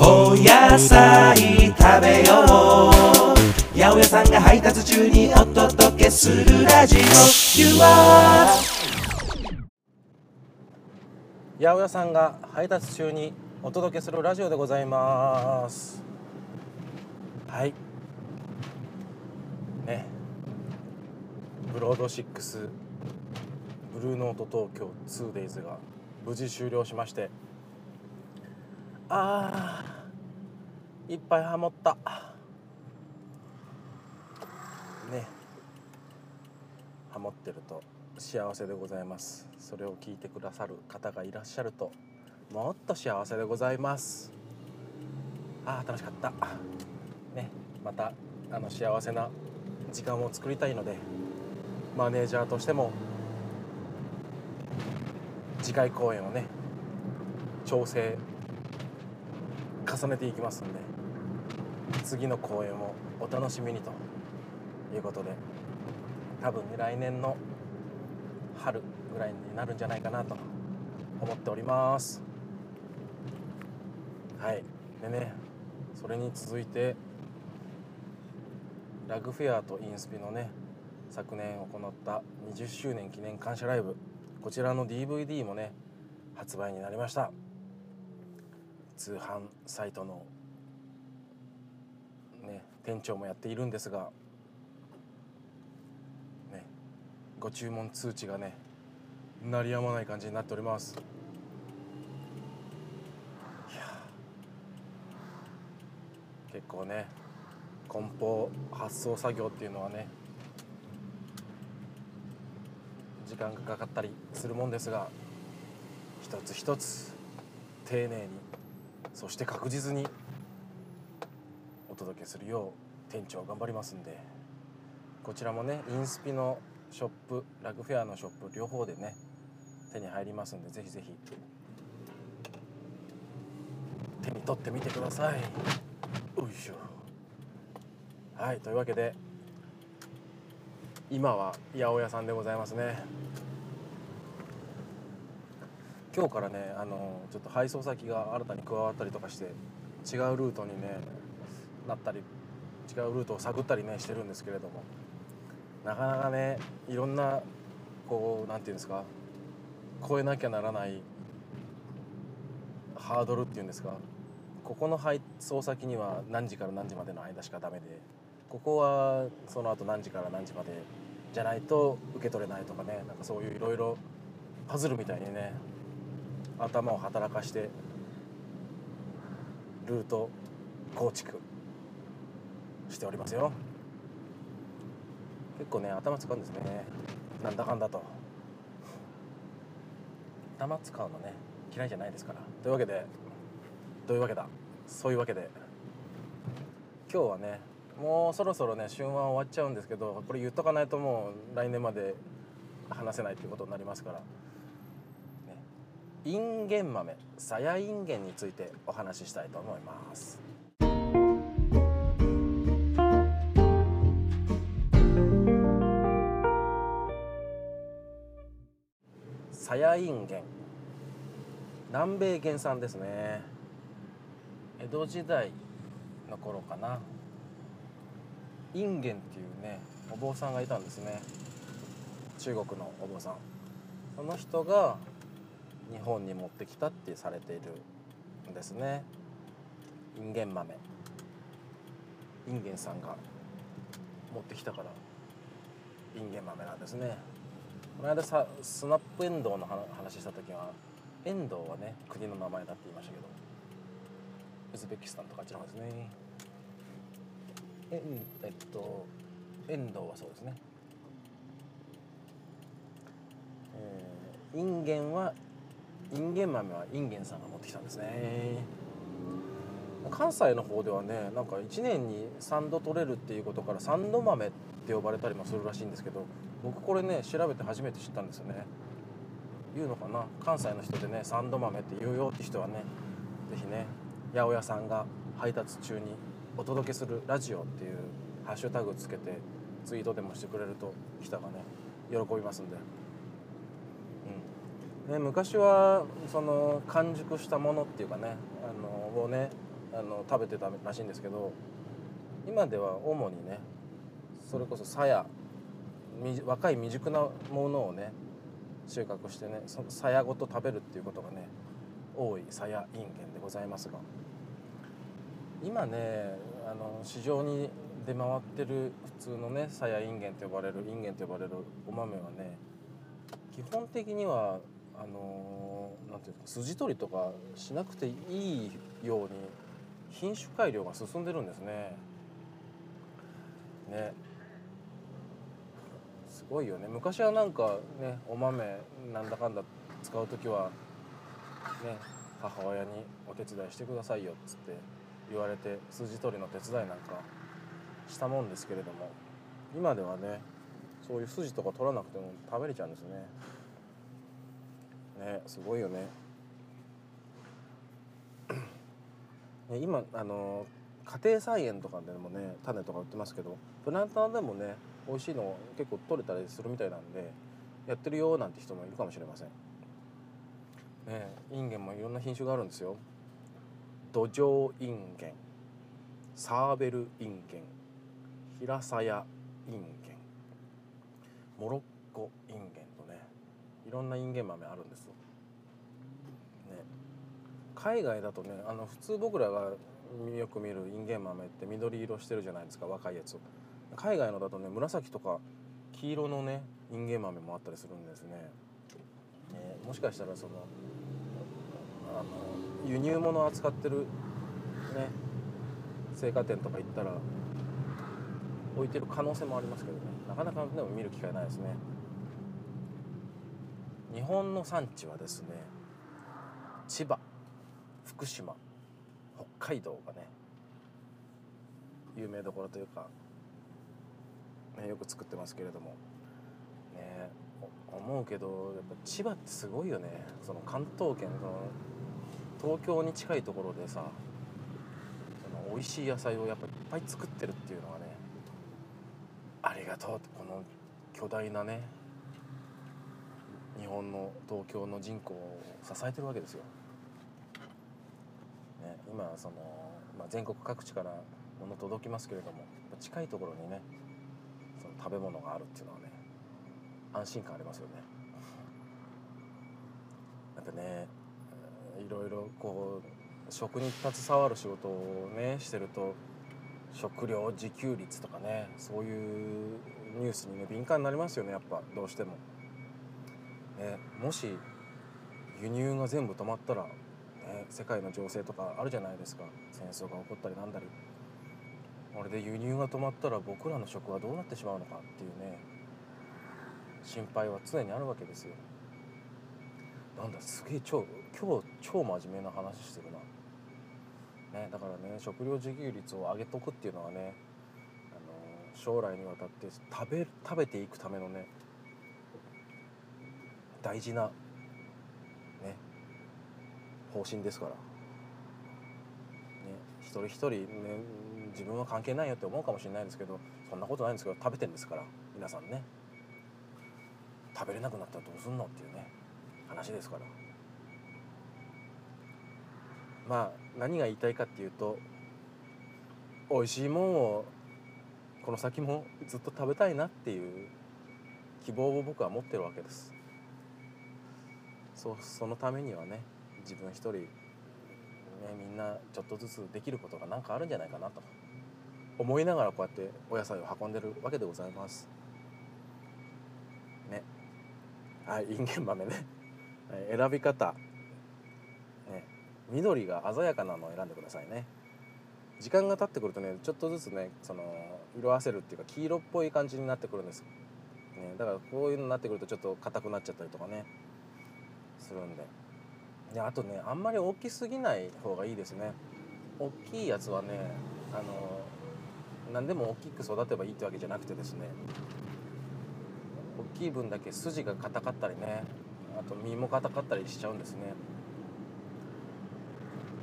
お野菜食べよう。八百屋さんが配達中にお届けするラジオ。You are 八百屋さんが配達中にお届けするラジオでございます。はい。ね。ブロード6ブルーノート東京 2days が無事終了しまして。あー。いっぱいハモった。ね。ハモってると幸せでございます。それを聞いてくださる方がいらっしゃるともっと幸せでございます。あー楽しかった。ね。またあの幸せな時間を作りたいのでマネージャーとしても次回公演をね調整重ねていきますんで次の公演をお楽しみにということで多分来年の春ぐらいになるんじゃないかなと思っております。はい。でねそれに続いてラグフェアとインスピのね昨年行った20周年記念感謝ライブこちらの DVD もね発売になりました。通販サイトの店長もやっているんですがねご注文通知がね鳴りやまない感じになっております。いや。結構ね梱包発送作業っていうのはね時間がかかったりするもんですが一つ一つ丁寧にそして確実に届けするよう店長頑張りますんでこちらもねインスピのショップラグフェアのショップ両方でね手に入りますんでぜひぜひ手に取ってみてください。よいしょ。はいというわけで今は八百屋さんでございますね。今日からねあのちょっと配送先が新たに加わったりとかして違うルートにねなったり違うルートを探ったりねしてるんですけれども。なかなかねいろんなこうなんていうんですか超えなきゃならないハードルっていうんですか。ここの配送先には何時から何時までの間しかダメでここはその後何時から何時までじゃないと受け取れないとかねなんかそういういろいろパズルみたいにね頭を働かしてルート構築。しておりますよ。結構ね頭使うんですね。なんだかんだと。頭使うのね嫌いじゃないですから。というわけでどういうわけだ。そういうわけで。今日はねもうそろそろね旬は終わっちゃうんですけどこれ言っとかないともう来年まで話せないということになりますから。ね。インゲン豆さやいんげんについてお話ししたいと思います。さやいんげん南米原産ですね。江戸時代の頃かな。インゲンっていうねお坊さんがいたんですね。中国のお坊さん。その人が日本に持ってきたってされているんですね。インゲン豆。インゲンさんが持ってきたからインゲン豆なんですね。この間さスナップエンドウの話した時はエンドウはね国の名前だって言いましたけどウズベキスタンとかあっちのですね。ええっとエンドウはそうですね。えー、インゲンはインゲン豆はインゲンさんが持ってきたんですね。関西の方ではねなんか1年に3度取れるっていうことから3度豆って呼ばれたりもするらしいんですけど僕これね調べて初めて知ったんですよね。言うのかな？関西の人でね3度豆って言うよって人はね是非ね八百屋さんが配達中にお届けするラジオっていうハッシュタグつけてツイートでもしてくれると人がね喜びますんで。ね、昔はその完熟したものっていうかねあのをねあの食べてたらしいんですけど今では主にねそれこそ鞘み若い未熟なものをね収穫してねその鞘ごと食べるっていうことがね多い鞘インゲンでございますが今ねあの市場に出回ってる普通のね鞘インゲンと呼ばれるインゲンと呼ばれるお豆はね基本的にはあのなんていうか筋取りとかしなくていいように品種改良が進んでるんですね。ね。すごいよね。昔はなんかねお豆なんだかんだ使う時はね母親にお手伝いしてくださいよっつって言われて筋取りの手伝いなんかしたもんですけれども今ではねそういう筋とか取らなくても食べれちゃうんですね。ねすごいよね。ね今あの家庭菜園とかでもね種とか売ってますけどプランターでもね美味しいの結構取れたりするみたいなんでやってるよなんて人もいるかもしれません。ねインゲンもいろんな品種があるんですよ。土壌インゲンサーベルインゲン平さやインゲンモロッコインゲンとねいろんなインゲン豆あるんですよ、海外だとねあの普通僕らがよく見るインゲン豆って緑色してるじゃないですか若いやつ。海外のだとね紫とか黄色のねインゲン豆もあったりするんですね、えーもしかしたらそのあの輸入物を扱ってるね青果店とか行ったら置いてる可能性もありますけどね。なかなかでも見る機会ないですね。日本の産地はですね千葉。福島北海道がね有名どころというか、ね、よく作ってますけれどもね思うけどやっぱ千葉ってすごいよねその関東圏の東京に近いところでさその美味しい野菜をやっぱいっぱい作ってるっていうのがねありがとうってこの巨大なね日本の東京の人口を支えてるわけですよ。今その、まあ、全国各地から物届きますけれども近いところにねその食べ物があるっていうのはね安心感ありますよね。やっぱねいろいろこう食に携わる仕事をねしてると食料自給率とかねそういうニュースにね敏感になりますよねやっぱどうしても。ね、もし輸入が全部止まったら、ね、世界の情勢とかあるじゃないですか。戦争が起こったりなんだり。これで輸入が止まったら僕らの食はどうなってしまうのかっていうね。心配は常にあるわけですよ。なんだすげえ超今日超真面目な話してるな、ね、だからね食料自給率を上げとくっていうのはねあの将来にわたって食べ食べていくためのね大事な方針ですから、ね、一人一人、ね、自分は関係ないよって思うかもしれないですけどそんなことないんですけど食べてんですから皆さんね。食べれなくなったらどうすんのっていうね話ですから。まあ何が言いたいかっていうと美味しいもんをこの先もずっと食べたいなっていう希望を僕は持ってるわけです。そそのためにはね自分一人、ね、みんなちょっとずつできることが何かあるんじゃないかなと。思いながらこうやってお野菜を運んでるわけでございます。ね。はいインゲン豆ね。はい選び方、ね、緑が鮮やかなのを選んでくださいね。時間が経ってくるとねちょっとずつねその色あせるっていうか黄色っぽい感じになってくるんです、ね、だからこういうのになってくるとちょっと硬くなっちゃったりとかね。するんで。であとねあんまり大きすぎない方がいいですね。大きいやつはねあの何でも大きく育てばいいってわけじゃなくてですね。大きい分だけ筋が硬かったりねあと身も硬かったりしちゃうんですね。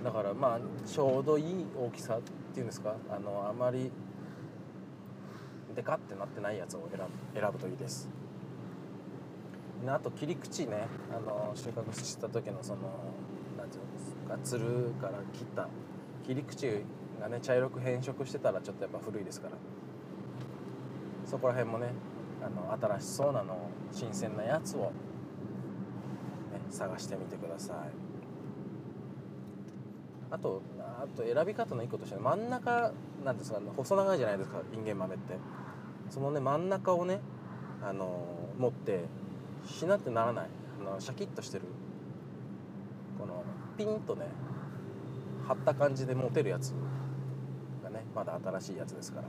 だからまあちょうどいい大きさっていうんですかあのあまりデカってなってないやつを選ぶ選ぶといいです。あと切り口ね。あの収穫した時のその何ていうんですかつるから切った切り口がね茶色く変色してたらちょっとやっぱ古いですから。そこら辺もねあの新しそうなの新鮮なやつを、ね、探してみてください。あとあと選び方の一個として真ん中なんですか細長いじゃないですかインゲン豆って。そのね真ん中をねあの持ってしなってならない。あのシャキッとしてる。このピンとね張った感じで持てるやつがねまだ新しいやつですから。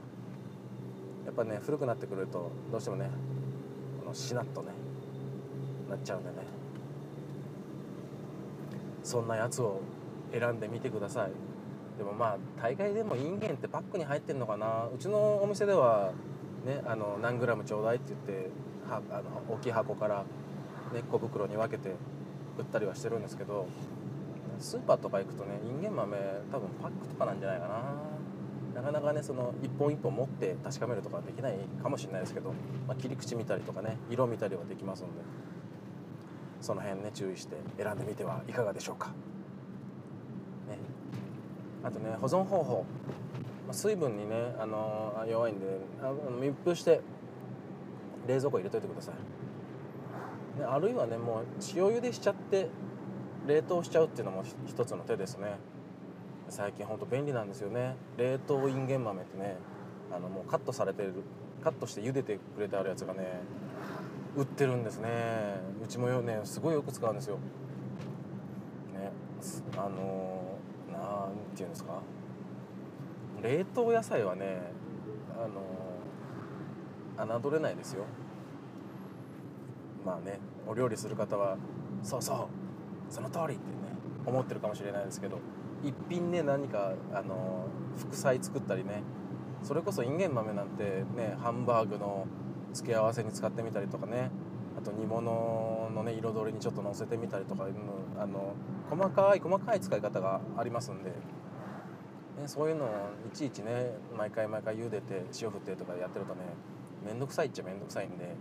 やっぱね古くなってくるとどうしてもねこのしなっとねなっちゃうんでね。そんなやつを選んでみてください。でもまあ大概でもインゲンってパックに入ってんのかな。うちのお店ではねあの何グラムちょうだいって言ってはあの大きい箱から、ね、小袋に分けて売ったりはしてるんですけどスーパーとか行くとねインゲン豆多分パックとかなんじゃないかな。なかなかねその一本一本持って確かめるとかできないかもしれないですけど、まあ、切り口見たりとかね色見たりはできますので。その辺ね注意して選んでみてはいかがでしょうか。ね、あとね保存方法、水分にね、あのー弱いんであの密封して冷蔵庫入れといてください、ね、あるいはねもう塩茹でしちゃって冷凍しちゃうっていうのも一つの手ですね。最近ほんと便利なんですよね。冷凍インゲン豆ってねあのもうカットされてるカットして茹でてくれてあるやつがね売ってるんですね。うちもよねすごいよく使うんですよ。ねあのーなんていうんですか。冷凍野菜はねあの侮れないですよ。まあねお料理する方はそうそうその通りってね思ってるかもしれないですけど一品ね何かあの副菜作ったりねそれこそインゲン豆なんてねハンバーグの付け合わせに使ってみたりとかねあと煮物のね彩りにちょっと乗せてみたりとかいうあの細かい細かい使い方がありますんで、ね、そういうのをいちいちね毎回毎回茹でて塩振ってとかやってるとね面倒くさいっちゃ面倒くさいんで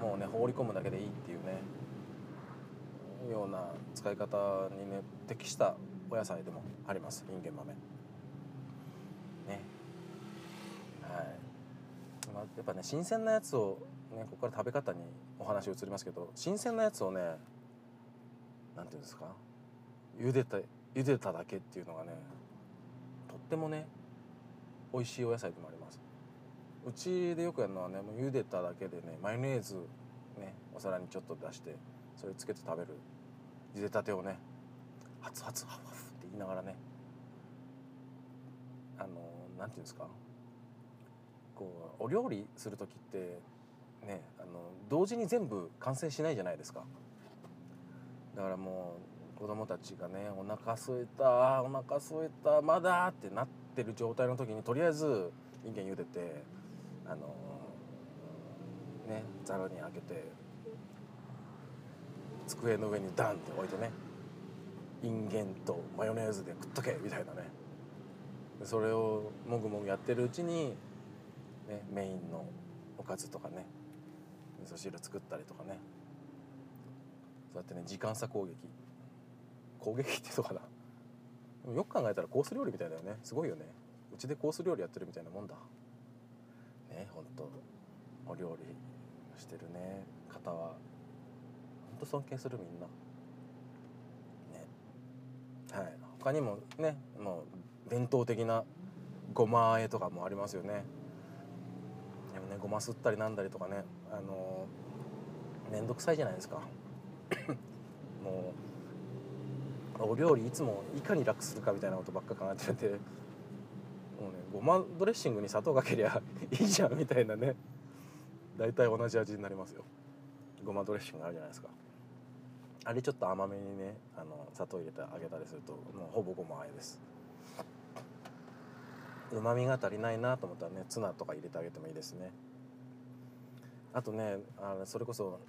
もうね放り込むだけでいいっていうねような使い方にね適したお野菜でもありますインゲン豆。ね。はい、まあ、やっぱね新鮮なやつをねここから食べ方にお話移りますけど新鮮なやつをねなんていうんですか茹でた茹でただけっていうのがねとってもね美味しいお野菜でもあります。うちでよくやるのはねもう茹でただけでねマヨネーズねお皿にちょっと出してそれつけて食べる。茹でたてをね熱々ハフハフって言いながらねあのなんていうんですか？こうお料理する時ってねあの同時に全部完成しないじゃないですか。だからもう子供たちがねお腹空いたお腹空いたまだってなってる状態の時にとりあえずインゲン茹でてあのねざるにあけて机の上にダンって置いてねインゲンとマヨネーズで食っとけみたいなね。それをもぐもぐやってるうちに、ね、メインのおかずとかね味噌汁作ったりとかね。そうやってね時間差攻撃。攻撃っていうかなよく考えたらコース料理みたいだよね。すごいよね。うちでコース料理やってるみたいなもんだ。ねほんとお料理してるね。方はほんと尊敬するみんな。ね。はい。他にもねもう伝統的なごま和えとかもありますよね。でもねごますったりなんだりとかねあの面倒くさいじゃないですか。もうお料理いつもいかに楽するかみたいなことばっか考えてるんでもうねごまドレッシングに砂糖かけりゃ いいじゃんみたいなね。大体同じ味になりますよ。ごまドレッシングあるじゃないですか。あれちょっと甘めにねあの砂糖入れてあげたりするともうほぼごまあえです。うまみが足りないなと思ったらねツナとか入れてあげてもいいですね。あとねあのそれこそ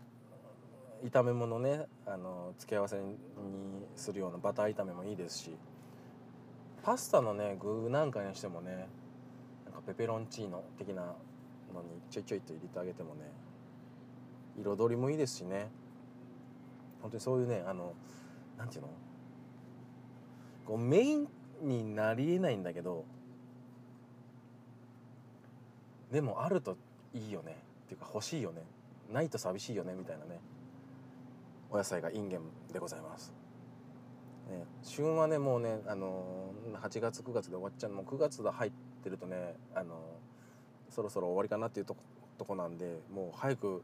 炒め物ねあの付け合わせにするようなバター炒めもいいですし。パスタのね具なんかにしてもねなんかペペロンチーノ的なのにちょいちょいと入れてあげてもね彩りもいいですしね。本当にそういうねあのなんていうの？こうメインになりえないんだけどでもあるといいよね。っていうか欲しいよね。ないと寂しいよね。みたいなね。お野菜がインゲンでございます、ね、旬はねもうねあのー8月9月で終わっちゃう。もう9月が入ってるとねあのーそろそろ終わりかなっていうとことこなんでもう早く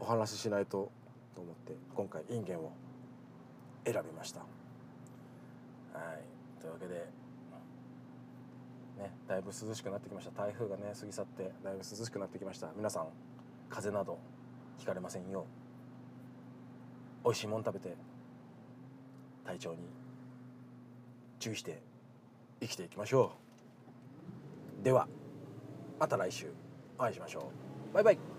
お話ししないとと思って今回インゲンを選びました。はい。というわけでねだいぶ涼しくなってきました。台風がね過ぎ去ってだいぶ涼しくなってきました。皆さん風邪などひかれませんよう美味しいもん食べて体調に注意して生きていきましょう。ではまた来週お会いしましょう。バイバイ。